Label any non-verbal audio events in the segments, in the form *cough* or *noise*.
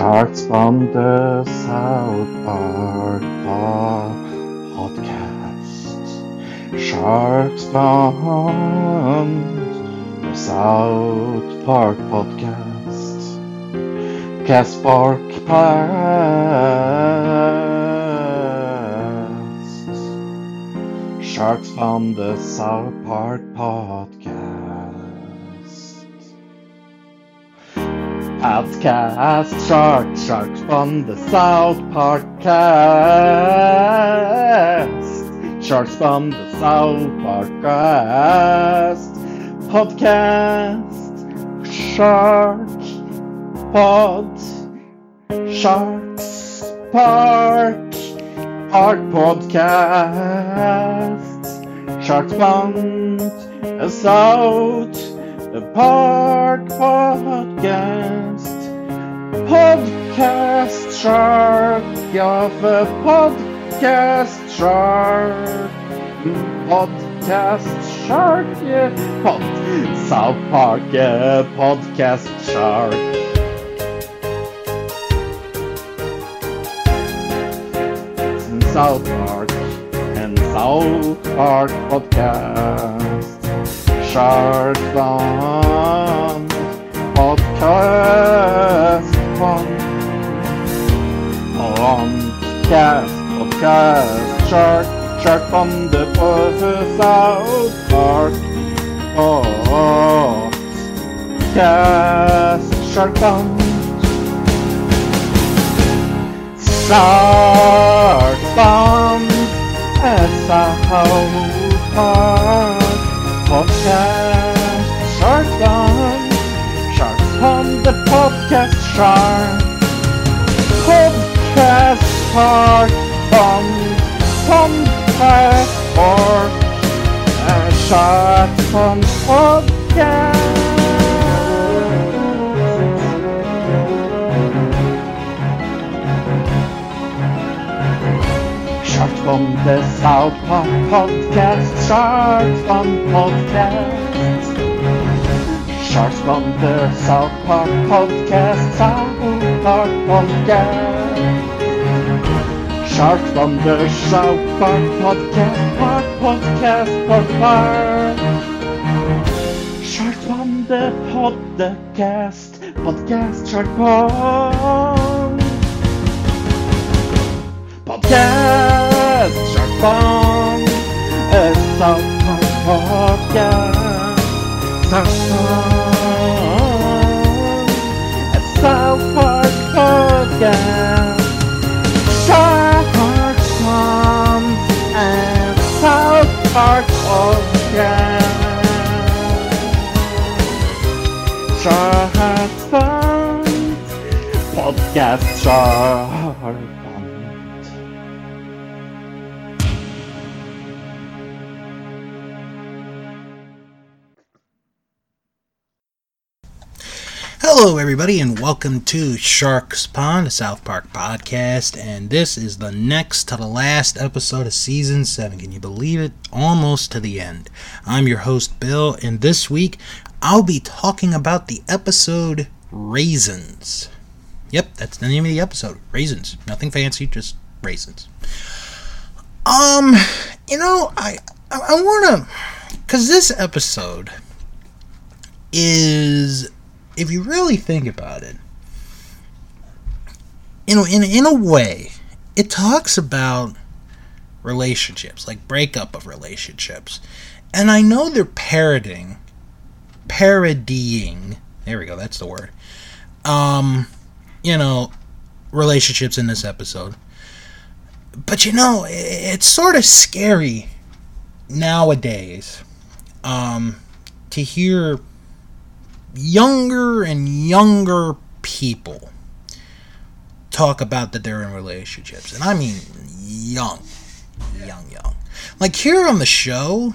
Sharks from the South Park podcast. Sharks from the South Park podcast. Cast Park podcast. Sharks from the South Park podcast. Podcast Sharks, Sharks from the South Park cast. Sharks from the South Park cast. Podcast Shark Pod Sharks Park Park Podcast. Sharks from the South Park Podcast. Podcast Shark of a Podcast Shark. Podcast Shark, yeah. Pod, South Park, yeah. Podcast Shark. South Park and South Park Podcast. Shark Fun Podcast Fun Podcast Podcast Shark Shark from the South Park. Oh, Podcast Shark Fun Shark Fun South Park podcast Sharks on Sharks on the podcast Shark. Podcast Shark on Podcast or uh, Sharks on podcast from the South Park podcast. Sharks from podcast. Sharks from the South Park podcast. South Park podcast. Sharks from the South Park podcast. Park podcast. Park Park. Sharks from the podcast. Podcast. Shark Park. Podcast Fun a Park Podcast South Park a and South Park Podcast Podcast Hello, everybody, and welcome to Sharks Pond, a South Park podcast. And this is the next to the last episode of season seven. Can you believe it? Almost to the end. I'm your host, Bill, and this week I'll be talking about the episode Raisins. Yep, that's the name of the episode. Raisins. Nothing fancy, just raisins. Um, you know, I I, I want to, cause this episode is if you really think about it, you know, in in a way, it talks about relationships, like breakup of relationships, and I know they're parroting, parodying. There we go. That's the word. Um, you know, relationships in this episode, but you know, it's sort of scary nowadays. Um, to hear younger and younger people talk about that they're in relationships. And I mean young. Young, young. Like here on the show,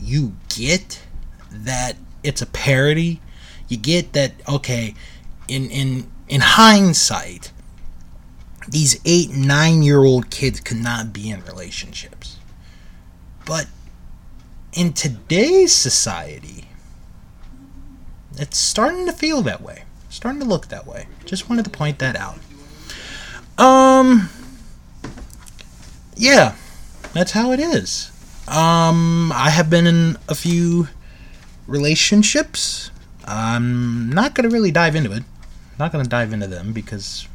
you get that it's a parody. You get that okay, in in in hindsight, these eight, nine year old kids could not be in relationships. But in today's society, it's starting to feel that way. Starting to look that way. Just wanted to point that out. Um, yeah, that's how it is. Um, I have been in a few relationships. I'm not going to really dive into it. Not going to dive into them because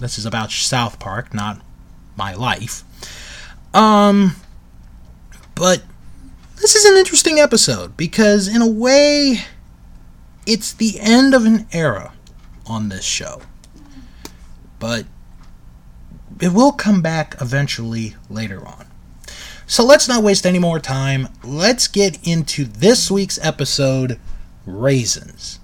this is about South Park, not my life. Um, but this is an interesting episode because, in a way, it's the end of an era on this show. But it will come back eventually later on. So let's not waste any more time. Let's get into this week's episode Raisins.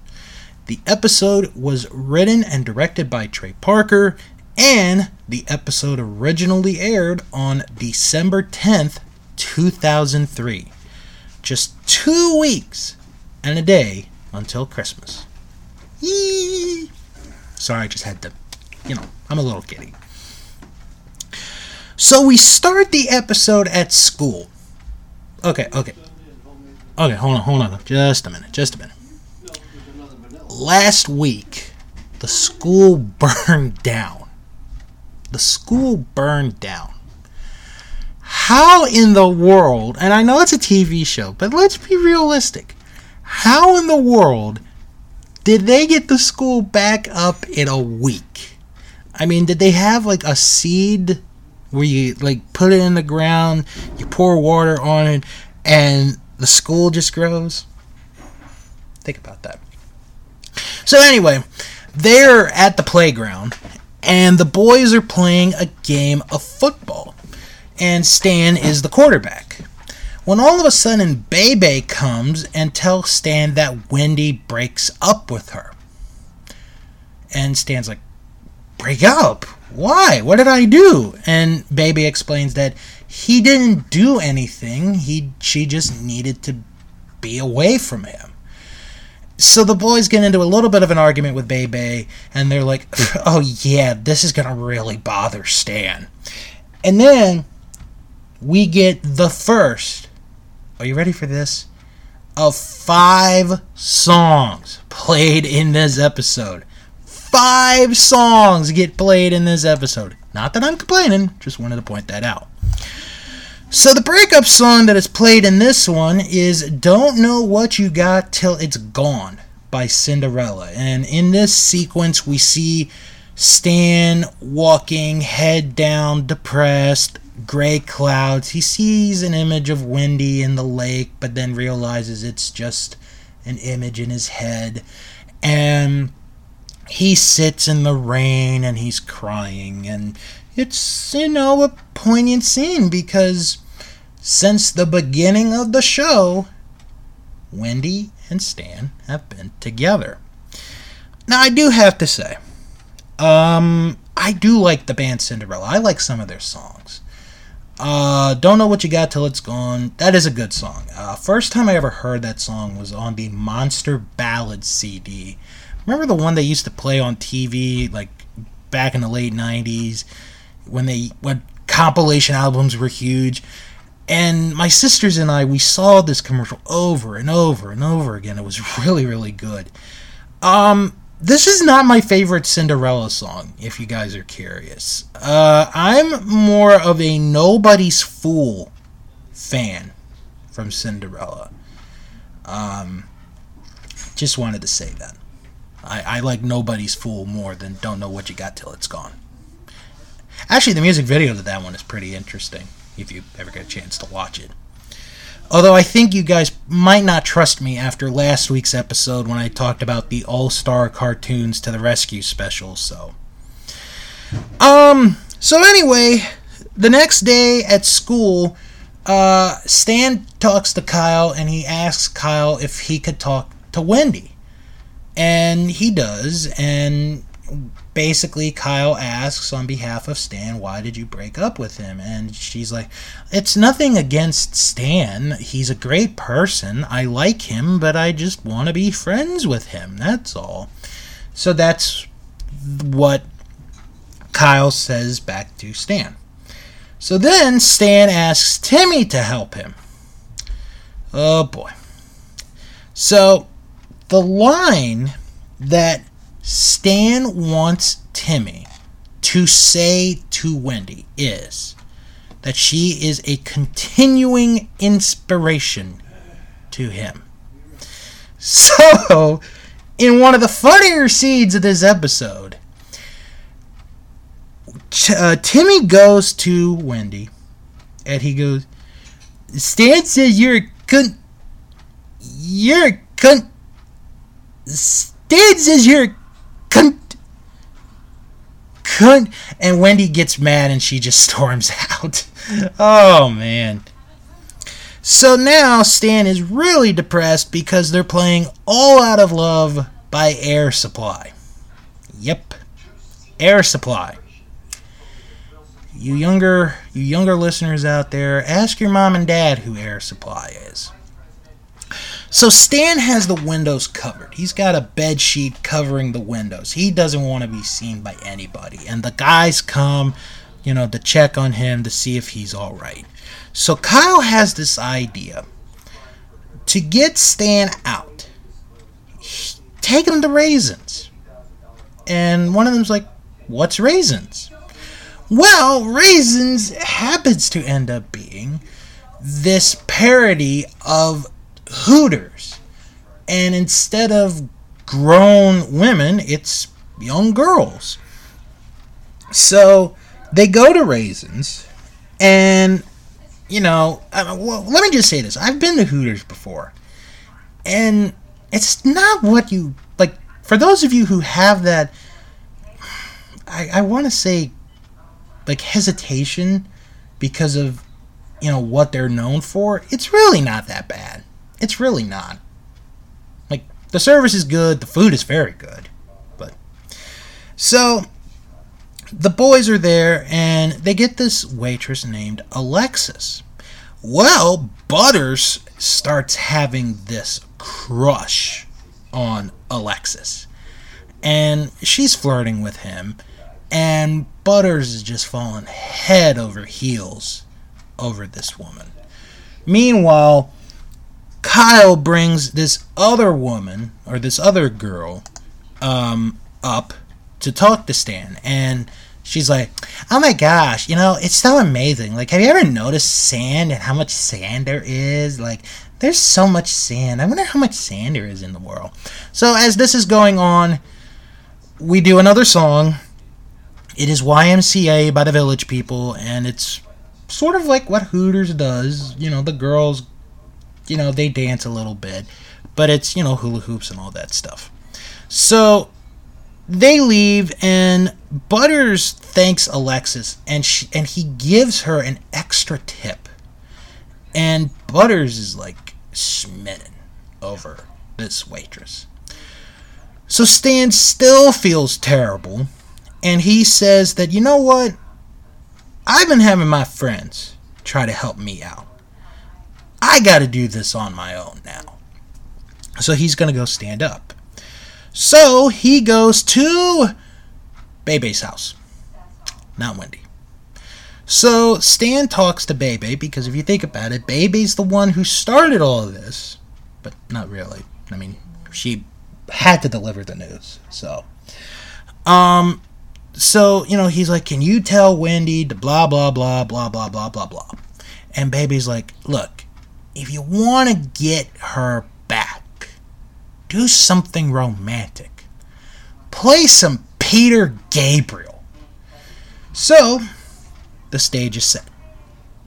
The episode was written and directed by Trey Parker, and the episode originally aired on December 10th, 2003. Just two weeks and a day until Christmas. Yee! Sorry, I just had to, you know, I'm a little giddy. So we start the episode at school. Okay, okay. Okay, hold on, hold on. Just a minute, just a minute. Last week, the school *laughs* burned down. The school burned down. How in the world, and I know it's a TV show, but let's be realistic. How in the world did they get the school back up in a week? I mean, did they have like a seed where you like put it in the ground, you pour water on it, and the school just grows? Think about that. So, anyway, they're at the playground, and the boys are playing a game of football, and Stan is the quarterback. When all of a sudden Bebe comes and tells Stan that Wendy breaks up with her. And Stan's like, Break up? Why? What did I do? And Bebe explains that he didn't do anything. He she just needed to be away from him. So the boys get into a little bit of an argument with Bebe, and they're like, *laughs* "Oh yeah, this is gonna really bother Stan." And then we get the first. Are you ready for this? Of five songs played in this episode five songs get played in this episode. Not that I'm complaining, just wanted to point that out. So the breakup song that is played in this one is Don't Know What You Got Till It's Gone by Cinderella. And in this sequence we see Stan walking head down, depressed, gray clouds. He sees an image of Wendy in the lake, but then realizes it's just an image in his head. And he sits in the rain and he's crying and it's you know a poignant scene because since the beginning of the show wendy and stan have been together now i do have to say um i do like the band cinderella i like some of their songs uh don't know what you got till it's gone that is a good song uh first time i ever heard that song was on the monster ballad cd Remember the one they used to play on TV like back in the late 90s when they when compilation albums were huge and my sisters and I we saw this commercial over and over and over again. It was *laughs* really really good. Um this is not my favorite Cinderella song, if you guys are curious. Uh, I'm more of a Nobody's Fool fan from Cinderella. Um, just wanted to say that. I, I like Nobody's Fool more than Don't Know What You Got Till It's Gone. Actually, the music video to that one is pretty interesting if you ever get a chance to watch it. Although I think you guys might not trust me after last week's episode when I talked about the All Star Cartoons to the Rescue special, so. Um, so anyway, the next day at school, uh, Stan talks to Kyle and he asks Kyle if he could talk to Wendy. And he does, and basically Kyle asks on behalf of Stan, why did you break up with him? And she's like, it's nothing against Stan. He's a great person. I like him, but I just want to be friends with him. That's all. So that's what Kyle says back to Stan. So then Stan asks Timmy to help him. Oh boy. So the line that Stan wants Timmy to say to Wendy is that she is a continuing inspiration to him. So, in one of the funnier scenes of this episode, uh, Timmy goes to Wendy and he goes, Stan says you're a cunt. You're a cunt. Stan says you're a. Cunt. And Wendy gets mad and she just *laughs* storms out. oh, man. So now Stan is really depressed because they're playing All Out of Love by Air Supply. Yep. Air Supply you younger you younger listeners out there, ask your mom and dad who Air Supply is. So Stan has the windows covered. He's got a bed sheet covering the windows. He doesn't want to be seen by anybody. And the guys come, you know, to check on him to see if he's all right. So Kyle has this idea to get Stan out. Take him to Raisins. And one of them's like, "What's Raisins?" Well, Raisins happens to end up being this parody of Hooters. And instead of grown women, it's young girls. So they go to Raisins, and, you know, well, let me just say this I've been to Hooters before, and it's not what you like. For those of you who have that, I, I want to say like hesitation because of you know what they're known for, it's really not that bad. It's really not. Like the service is good, the food is very good. But so the boys are there and they get this waitress named Alexis. Well, Butters starts having this crush on Alexis. And she's flirting with him and Butters is just falling head over heels over this woman. Meanwhile, Kyle brings this other woman or this other girl um, up to talk to Stan, and she's like, "Oh my gosh, you know it's so amazing. Like, have you ever noticed sand and how much sand there is? Like, there's so much sand. I wonder how much sand there is in the world." So as this is going on, we do another song it is YMCA by the Village People, and it's sort of like what Hooters does. You know, the girls, you know, they dance a little bit, but it's, you know, hula hoops and all that stuff. So they leave, and Butters thanks Alexis, and she, and he gives her an extra tip. And Butters is like smitten over this waitress. So Stan still feels terrible and he says that, you know what? I've been having my friends try to help me out. I got to do this on my own now. So he's going to go stand up. So he goes to Bebe's house, not Wendy. So Stan talks to Bebe because if you think about it, Bebe's the one who started all of this, but not really. I mean, she had to deliver the news. So, um, so you know he's like can you tell wendy to blah blah blah blah blah blah blah blah and Bebe's like look if you want to get her back do something romantic. Play some peter gabriel. So the stage is set.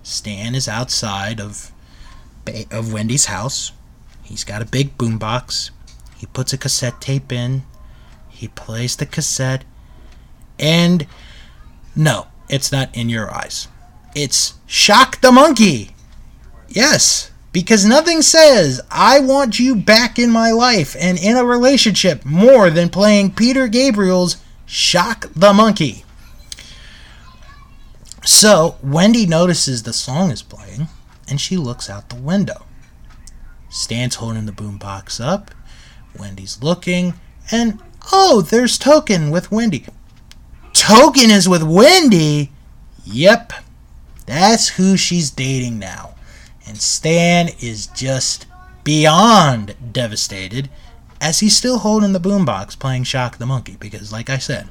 Stan is outside of of wendy's house. He's got a big boombox. He puts a cassette tape in. He plays the cassette. And no, it's not in your eyes. It's Shock the Monkey. Yes, because nothing says I want you back in my life and in a relationship more than playing Peter Gabriel's Shock the Monkey. So, Wendy notices the song is playing and she looks out the window. Stan's holding the boombox up. Wendy's looking, and oh, there's Token with Wendy. Token is with Wendy. Yep, that's who she's dating now. And Stan is just beyond devastated as he's still holding the boombox playing Shock the Monkey. Because, like I said,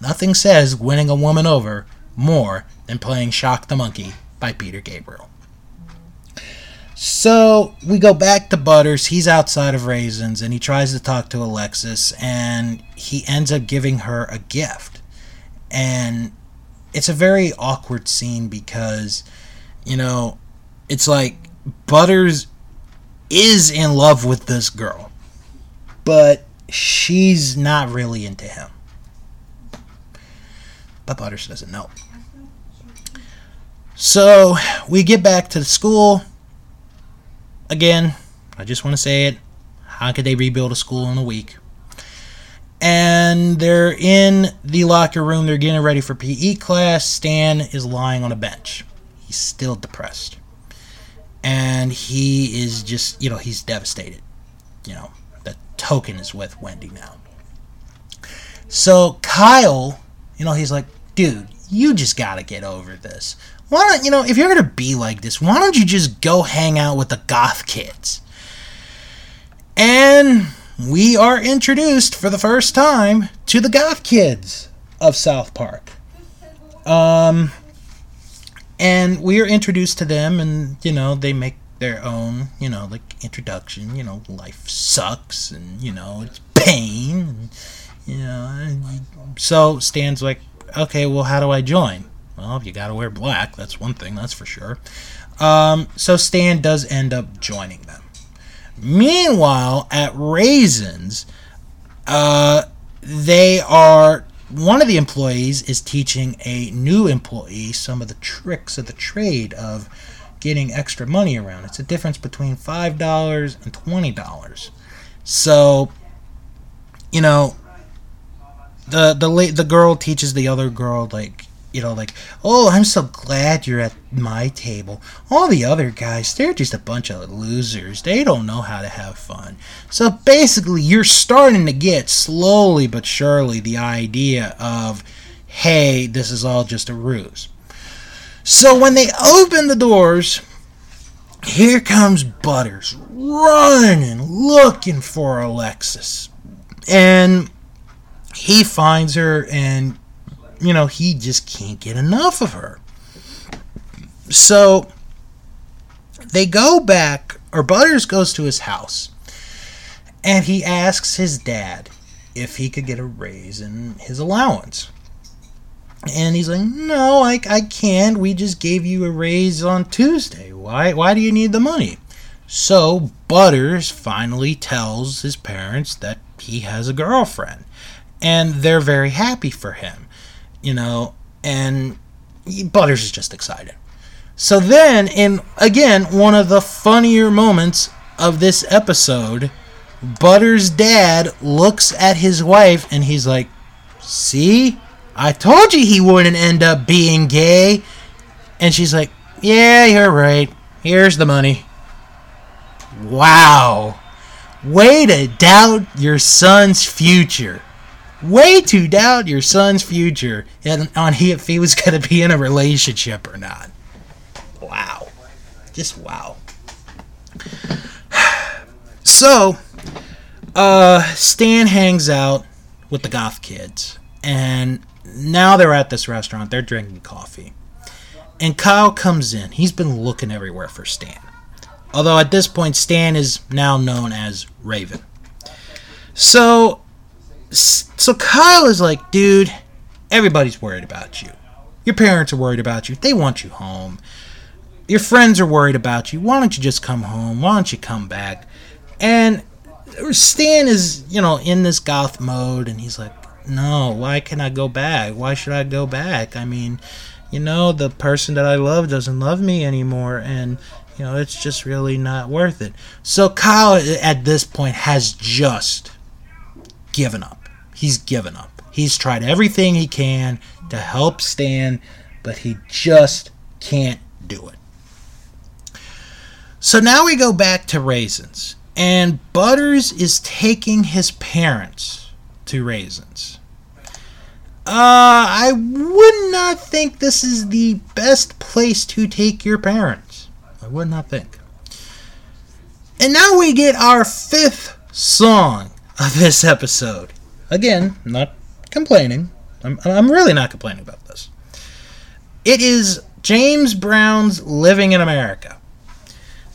nothing says winning a woman over more than playing Shock the Monkey by Peter Gabriel. So we go back to Butters. He's outside of Raisins and he tries to talk to Alexis and he ends up giving her a gift. And it's a very awkward scene because, you know, it's like Butters is in love with this girl, but she's not really into him. But Butters doesn't know. So we get back to the school again, I just want to say it. How could they rebuild a school in a week? And they're in the locker room. They're getting ready for PE class. Stan is lying on a bench. He's still depressed. And he is just, you know, he's devastated. You know, the token is with Wendy now. So Kyle, you know, he's like, dude, you just got to get over this why don't you know if you're gonna be like this why don't you just go hang out with the goth kids and we are introduced for the first time to the goth kids of south park um and we are introduced to them and you know they make their own you know like introduction you know life sucks and you know it's pain and, you know so stan's like okay well how do i join well, you got to wear black. That's one thing, that's for sure. Um, so Stan does end up joining them. Meanwhile, at Raisins, uh, they are one of the employees is teaching a new employee some of the tricks of the trade of getting extra money around. It's a difference between five dollars and twenty dollars. So, you know, the the the girl teaches the other girl like you know, like, oh, I'm so glad you're at my table. All the other guys, they're just a bunch of losers. They don't know how to have fun. So basically, you're starting to get slowly but surely the idea of, hey, this is all just a ruse. So when they open the doors, here comes Butters running, looking for Alexis. And he finds her and you know, he just can't get enough of her. So they go back, or Butters goes to his house, and he asks his dad if he could get a raise in his allowance. And he's like, "No, I, I can't. We just gave you a raise on Tuesday. Why why do you need the money?" So Butters finally tells his parents that he has a girlfriend, and they're very happy for him you know, and Butters is just excited. So then, in again, one of the funnier moments of this episode, Butters' dad looks at his wife and he's like, See? I told you he wouldn't end up being gay. And she's like, Yeah, you're right. Here's the money. Wow. Way to doubt your son's future way to doubt your son's future and on if he was going to be in a relationship or not. Wow. Just wow. *sighs* So, uh, Stan hangs out with the goth kids, and now they're at this restaurant. They're drinking coffee. And Kyle comes in. He's been looking everywhere for Stan. Although at this point, Stan is now known as Raven. So so Kyle is like, dude, everybody's worried about you. Your parents are worried about you. They want you home. Your friends are worried about you. Why don't you just come home? Why don't you come back? And Stan is, you know, in this goth mode, and he's like, no, why can I go back? Why should I go back? I mean, you know, the person that I love doesn't love me anymore, and, you know, it's just really not worth it. So Kyle, at this point, has just given up he's given up. He's tried everything he can to help Stan, but he just can't do it. So now we go back to Raisins, and Butters is taking his parents to Raisins. Uh, I would not think this is the best place to take your parents. I would not think. And now we get our fifth song of this episode. Again, not complaining. I'm, I'm really not complaining about this. It is James Brown's Living in America.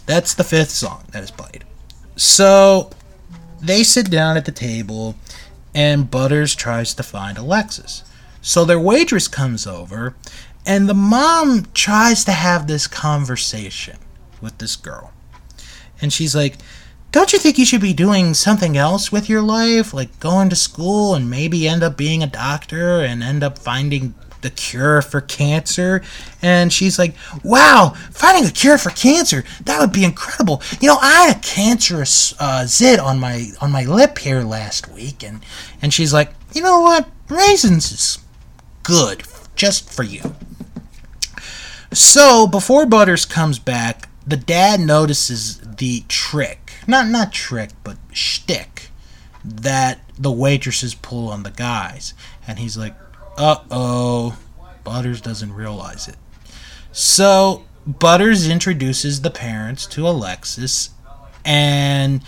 That's the fifth song that is played. So they sit down at the table, and Butters tries to find Alexis. So their waitress comes over, and the mom tries to have this conversation with this girl. And she's like, Don't you think you should be doing something else with your life? Like going to school and maybe end up being a doctor and end up finding the cure for cancer. And she's like, Wow, finding a cure for cancer, that would be incredible. You know, I had a cancerous uh, zit on my on my lip here last week and and she's like, You know what? Raisins is good just for you. So before Butters comes back, the dad notices the trick, not not trick, but shtick that the waitresses pull on the guys, and he's like, "Uh oh, Butters doesn't realize it." So Butters introduces the parents to Alexis, and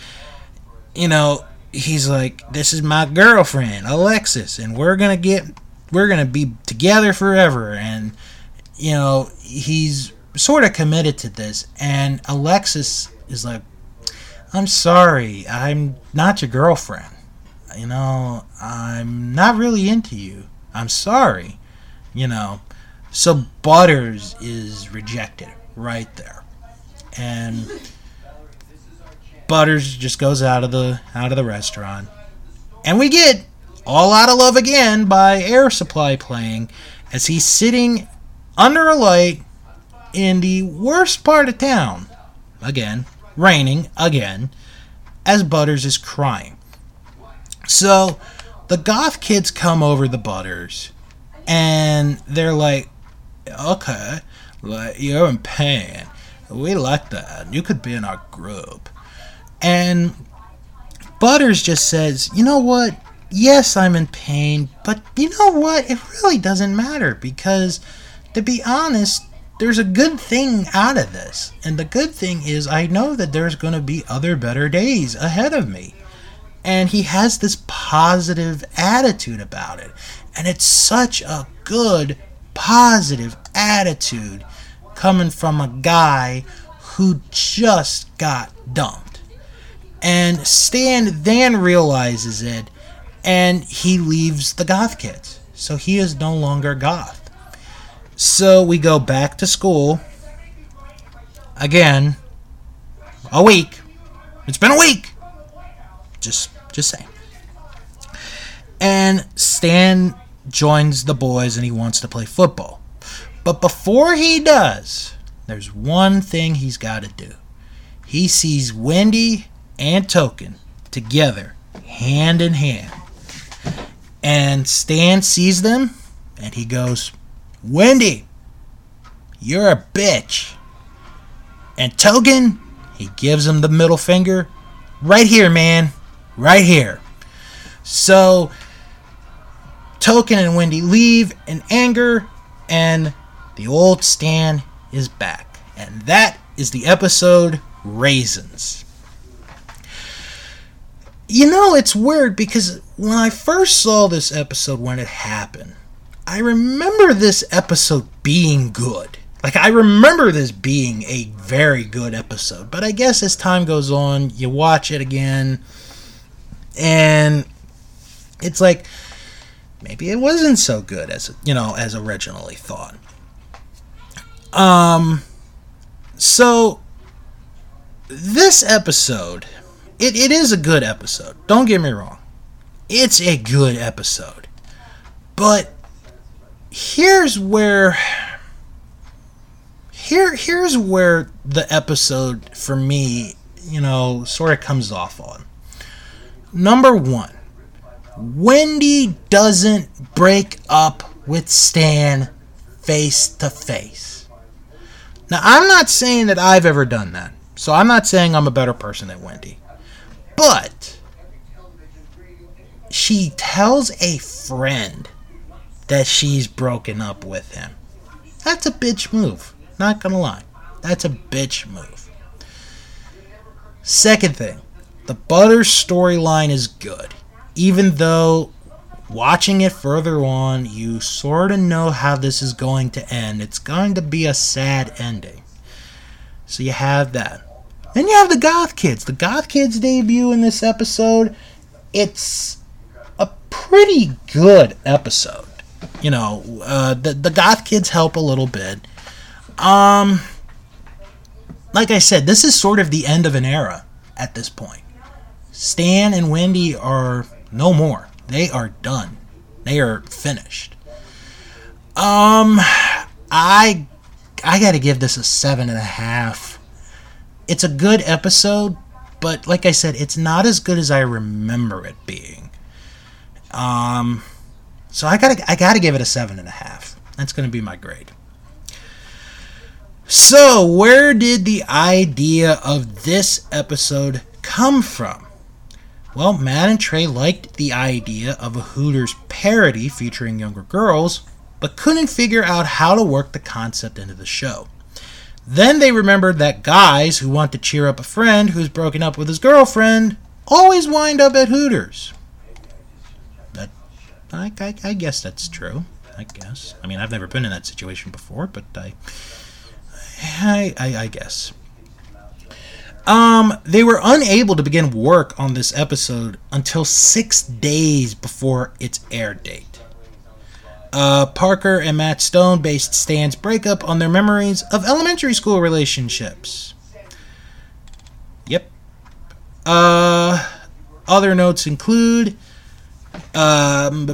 you know he's like, "This is my girlfriend, Alexis, and we're gonna get, we're gonna be together forever." And you know he's sort of committed to this, and Alexis is like, I'm sorry, I'm not your girlfriend. You know, I'm not really into you. I'm sorry. You know, so Butters is rejected right there. And Butters just goes out of the out of the restaurant. And we get All Out of Love Again by Air Supply playing as he's sitting under a light in the worst part of town, again, raining again, as Butters is crying. So the goth kids come over the Butters and they're like, okay, like, you're in pain. We like that. You could be in our group. And Butters just says, you know what? Yes, I'm in pain, but you know what? It really doesn't matter because, to be honest, there's a good thing out of this. And the good thing is, I know that there's going to be other better days ahead of me. And he has this positive attitude about it. And it's such a good, positive attitude coming from a guy who just got dumped. And Stan then realizes it and he leaves the goth kids. So he is no longer goth. So we go back to school again. A week. It's been a week. Just just saying. And Stan joins the boys and he wants to play football. But before he does, there's one thing he's got to do. He sees Wendy and Token together, hand in hand. And Stan sees them and he goes, Wendy, you're a bitch. And Token, he gives him the middle finger. Right here, man. Right here. So, Token and Wendy leave in anger, and the old Stan is back. And that is the episode Raisins. You know, it's weird because when I first saw this episode when it happened, I remember this episode being good. Like, I remember this being a very good episode. But I guess as time goes on, you watch it again, and it's like maybe it wasn't so good as you know as originally thought. Um, so this episode, it, it is a good episode. Don't get me wrong, it's a good episode, but here's where here here's where the episode for me, you know, sort of comes off on. Number 1. Wendy doesn't break up with Stan face to face. Now, I'm not saying that I've ever done that. So I'm not saying I'm a better person than Wendy. But she tells a friend that she's broken up with him. That's a bitch move. Not gonna lie. That's a bitch move. Second thing, The Butter storyline is good, even though watching it further on, you sort of know how this is going to end. It's going to be a sad ending. So you have that. Then you have the Goth Kids. The Goth Kids debut in this episode. It's a pretty good episode. You know, uh, the the Goth Kids help a little bit. Um, like I said, this is sort of the end of an era at this point. Stan and Wendy are no more. They are done. They are finished. Um, I I got to give this a seven and a half. It's a good episode, but like I said, it's not as good as I remember it being. Um, so I gotta I gotta give it a seven and a half. That's gonna be my grade. So, where did the idea of this episode come from? Well, Matt and Trey liked the idea of a Hooters parody featuring younger girls, but couldn't figure out how to work the concept into the show. Then they remembered that guys who want to cheer up a friend who's broken up with his girlfriend always wind up at Hooters. I, I, I guess that's true. I guess. I mean, I've never been in that situation before, but I, I, I, I guess. Um, they were unable to begin work on this episode until six days before its air date. Uh, Parker and Matt Stone based Stan's breakup on their memories of elementary school relationships. Yep. Uh, other notes include. Um,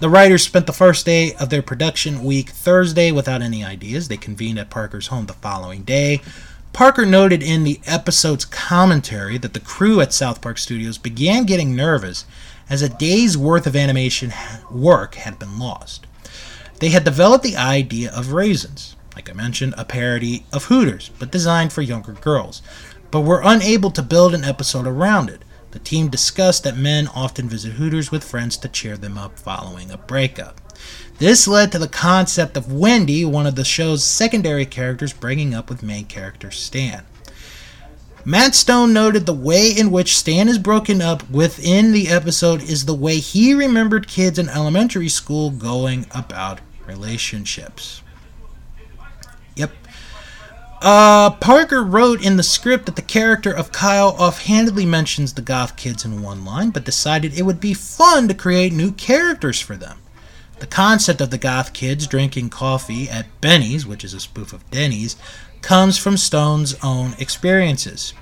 the writers spent the first day of their production week Thursday without any ideas. They convened at Parker's home the following day. Parker noted in the episode's commentary that the crew at South Park Studios began getting nervous as a day's worth of animation work had been lost. They had developed the idea of Raisins, like I mentioned, a parody of Hooters, but designed for younger girls, but were unable to build an episode around it. The team discussed that men often visit Hooters with friends to cheer them up following a breakup. This led to the concept of Wendy, one of the show's secondary characters, breaking up with main character Stan. Matt Stone noted the way in which Stan is broken up within the episode is the way he remembered kids in elementary school going about relationships. Uh, Parker wrote in the script that the character of Kyle offhandedly mentions the goth kids in one line, but decided it would be fun to create new characters for them. The concept of the goth kids drinking coffee at Benny's, which is a spoof of Denny's, comes from Stone's own experiences.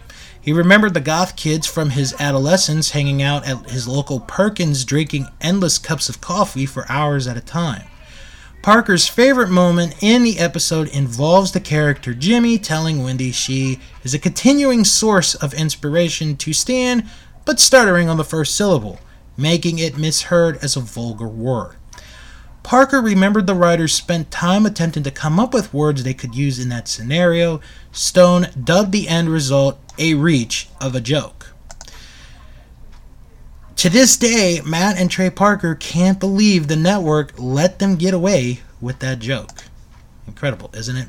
He remembered the goth kids from his adolescence hanging out at his local Perkins drinking endless cups of coffee for hours at a time. Parker's favorite moment in the episode involves the character Jimmy telling Wendy she is a continuing source of inspiration to Stan, but stuttering on the first syllable, making it misheard as a vulgar word. Parker remembered the writers spent time attempting to come up with words they could use in that scenario. Stone dubbed the end result a reach of a joke. To this day, Matt and Trey Parker can't believe the network let them get away with that joke. Incredible, isn't it?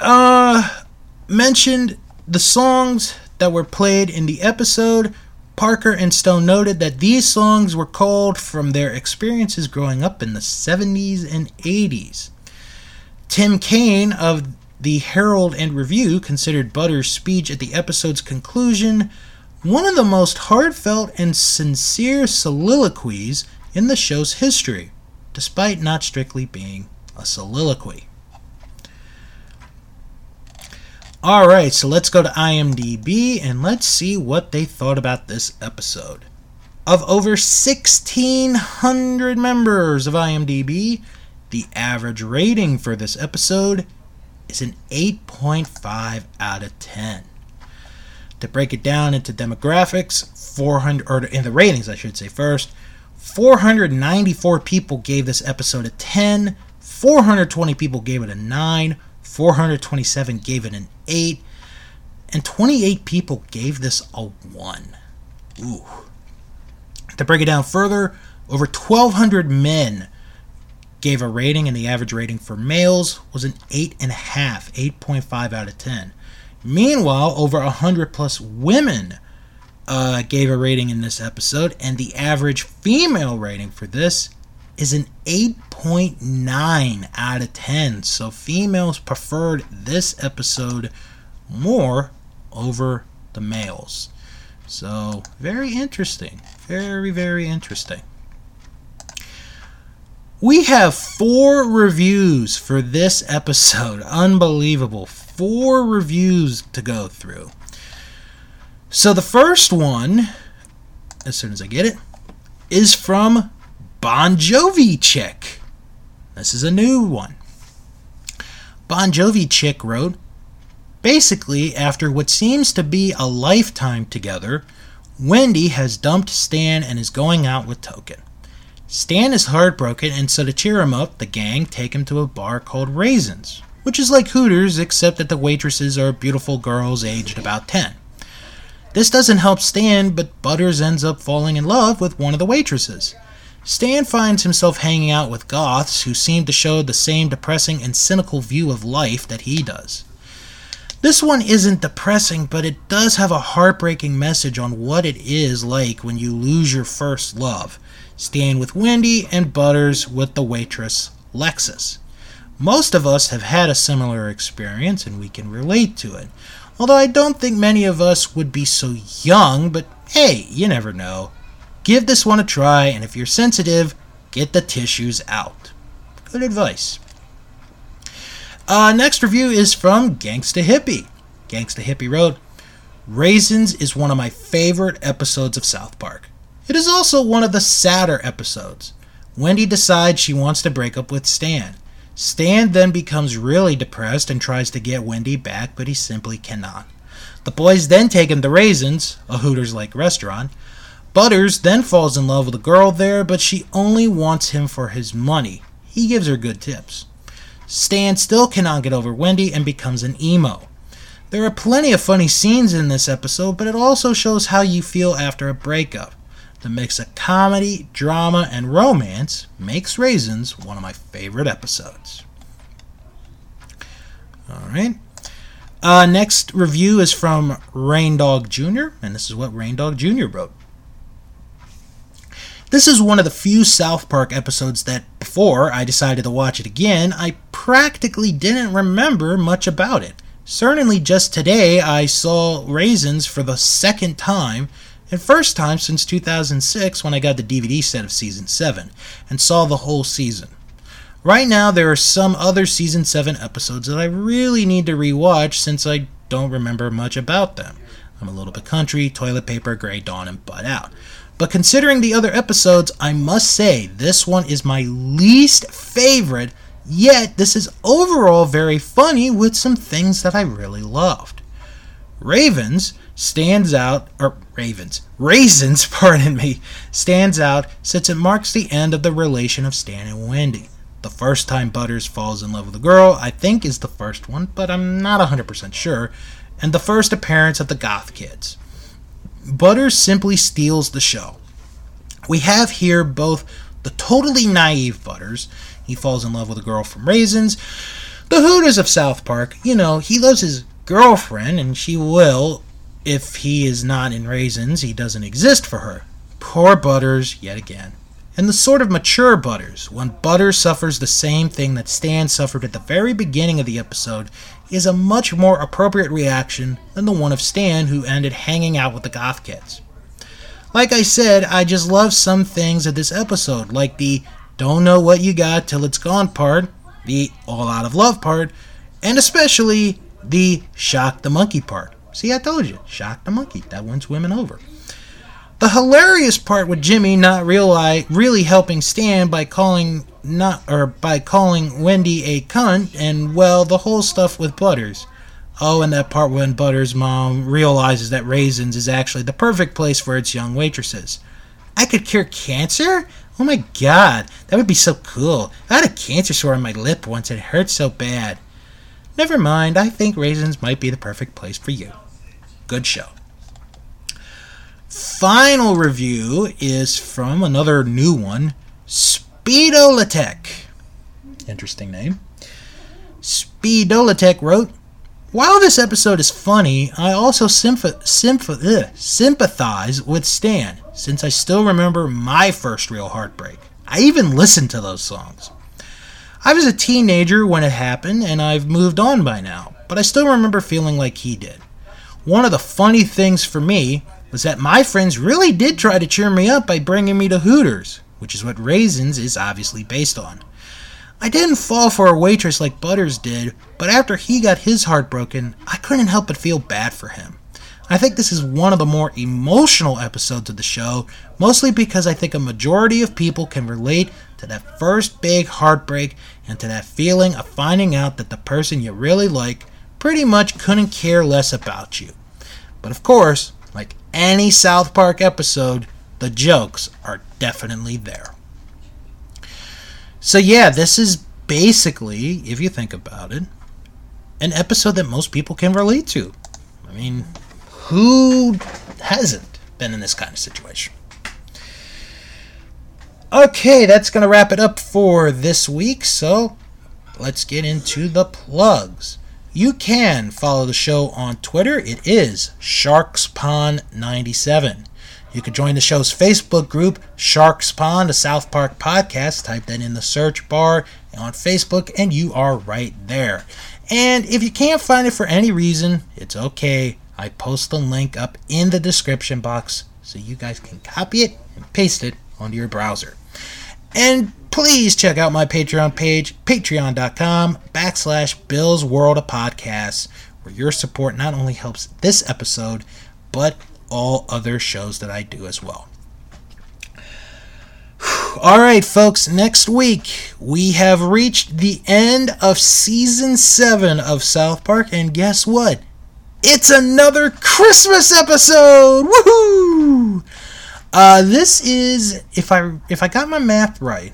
Uh, mentioned the songs that were played in the episode. Parker and Stone noted that these songs were called from their experiences growing up in the 70s and 80s. Tim Cain of the Herald and Review considered Butter's speech at the episode's conclusion one of the most heartfelt and sincere soliloquies in the show's history, despite not strictly being a soliloquy. Alright, so let's go to IMDb and let's see what they thought about this episode. Of over 1,600 members of IMDb, the average rating for this episode is an 8.5 out of 10. To break it down into demographics, 400 or in the ratings, I should say first, 494 people gave this episode a 10, 420 people gave it a 9, 427 gave it an 8, and 28 people gave this a 1. Ooh. To break it down further, over 1,200 men gave a rating, and the average rating for males was an 8.5, 8.5 out of 10. Meanwhile, over 100 plus women uh, gave a rating in this episode, and the average female rating for this is an 8.9 out of 10. So females preferred this episode more over the males. So, very interesting. Very, very interesting. We have four reviews for this episode. *laughs* Unbelievable. Four reviews to go through. So, the first one, as soon as I get it, is from Bon Jovi Chick. This is a new one. Bon Jovi Chick wrote Basically, after what seems to be a lifetime together, Wendy has dumped Stan and is going out with Token. Stan is heartbroken, and so to cheer him up, the gang take him to a bar called Raisins, which is like Hooters except that the waitresses are beautiful girls aged about 10. This doesn't help Stan, but Butters ends up falling in love with one of the waitresses. Stan finds himself hanging out with goths who seem to show the same depressing and cynical view of life that he does. This one isn't depressing, but it does have a heartbreaking message on what it is like when you lose your first love. Stan with Wendy and Butters with the waitress Lexus. Most of us have had a similar experience and we can relate to it. Although I don't think many of us would be so young, but hey, you never know. Give this one a try, and if you're sensitive, get the tissues out. Good advice. Uh, next review is from Gangsta Hippie. Gangsta Hippie wrote, Raisins is one of my favorite episodes of South Park. It is also one of the sadder episodes. Wendy decides she wants to break up with Stan. Stan then becomes really depressed and tries to get Wendy back, but he simply cannot. The boys then take him to Raisins, a Hooters like restaurant, Butters then falls in love with a girl there, but she only wants him for his money. He gives her good tips. Stan still cannot get over Wendy and becomes an emo. There are plenty of funny scenes in this episode, but it also shows how you feel after a breakup. The mix of comedy, drama, and romance makes Raisins one of my favorite episodes. Alright. Uh, next review is from Rain Dog Jr., and this is what Rain Dog Jr. wrote. This is one of the few South Park episodes that, before I decided to watch it again, I practically didn't remember much about it. Certainly, just today I saw Raisins for the second time, and first time since 2006 when I got the DVD set of season 7, and saw the whole season. Right now, there are some other season 7 episodes that I really need to rewatch since I don't remember much about them. I'm a little bit country, toilet paper, gray dawn, and butt out. But considering the other episodes, I must say this one is my least favorite, yet this is overall very funny with some things that I really loved. Ravens stands out, or Ravens, Raisins, *laughs* pardon me, stands out since it marks the end of the relation of Stan and Wendy. The first time Butters falls in love with a girl, I think, is the first one, but I'm not 100% sure, and the first appearance of the Goth Kids. Butters simply steals the show. We have here both the totally naive Butters, he falls in love with a girl from Raisins, the Hooters of South Park, you know, he loves his girlfriend and she will, if he is not in Raisins, he doesn't exist for her. Poor Butters, yet again. And the sort of mature Butters, when Butters suffers the same thing that Stan suffered at the very beginning of the episode, is a much more appropriate reaction than the one of Stan who ended hanging out with the goth kids. Like I said, I just love some things of this episode, like the don't know what you got till it's gone part, the all out of love part, and especially the shock the monkey part. See, I told you, shock the monkey. That wins women over. The hilarious part with Jimmy not really helping Stan by calling not or by calling Wendy a cunt, and well, the whole stuff with Butters. Oh, and that part when Butters' mom realizes that Raisins is actually the perfect place for its young waitresses. I could cure cancer? Oh my god, that would be so cool. I had a cancer sore on my lip once it hurt so bad. Never mind, I think Raisins might be the perfect place for you. Good show. Final review is from another new one, Speedo Latech. Interesting name. Speedolitech wrote, While this episode is funny, I also symph- symph- ugh, sympathize with Stan, since I still remember my first real heartbreak. I even listened to those songs. I was a teenager when it happened, and I've moved on by now, but I still remember feeling like he did. One of the funny things for me was that my friends really did try to cheer me up by bringing me to Hooters, which is what Raisins is obviously based on. I didn't fall for a waitress like Butters did, but after he got his heart broken, I couldn't help but feel bad for him. I think this is one of the more emotional episodes of the show, mostly because I think a majority of people can relate to that first big heartbreak and to that feeling of finding out that the person you really like pretty much couldn't care less about you. But of course, like any South Park episode, the jokes are definitely there. So, yeah, this is basically, if you think about it, an episode that most people can relate to. I mean, who hasn't been in this kind of situation? Okay, that's going to wrap it up for this week. So let's get into the plugs. You can follow the show on Twitter. It is SharksPond97. You can join the show's Facebook group, Sharks Pond, a South Park podcast. Type that in the search bar on Facebook, and you are right there. And if you can't find it for any reason, it's okay. I post the link up in the description box so you guys can copy it and paste it onto your browser. And please check out my Patreon page, patreon.com backslash Bill's World of Podcasts, where your support not only helps this episode, but all other shows that I do as well. *sighs* All right, folks, next week we have reached the end of season 7 of South Park, and guess what? It's another Christmas episode! Woohoo! Uh, this is if I if I got my math right,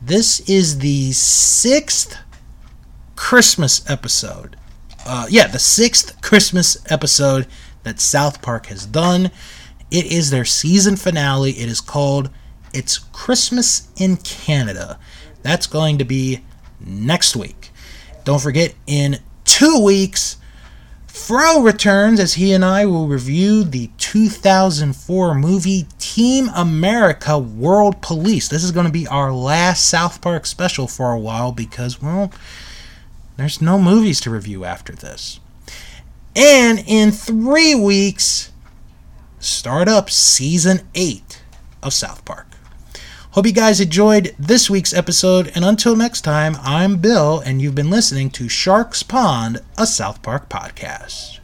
this is the sixth Christmas episode. Uh, yeah, the sixth Christmas episode that South Park has done. It is their season finale. It is called It's Christmas in Canada. That's going to be next week. Don't forget, in two weeks, Fro returns as he and I will review the 2004 movie Team America World Police. This is going to be our last South Park special for a while because, well, there's no movies to review after this. And in three weeks, start up season 8 of South Park. Hope you guys enjoyed this week's episode, and until next time, I'm Bill, and you've been listening to Sharks Pond, a South Park podcast.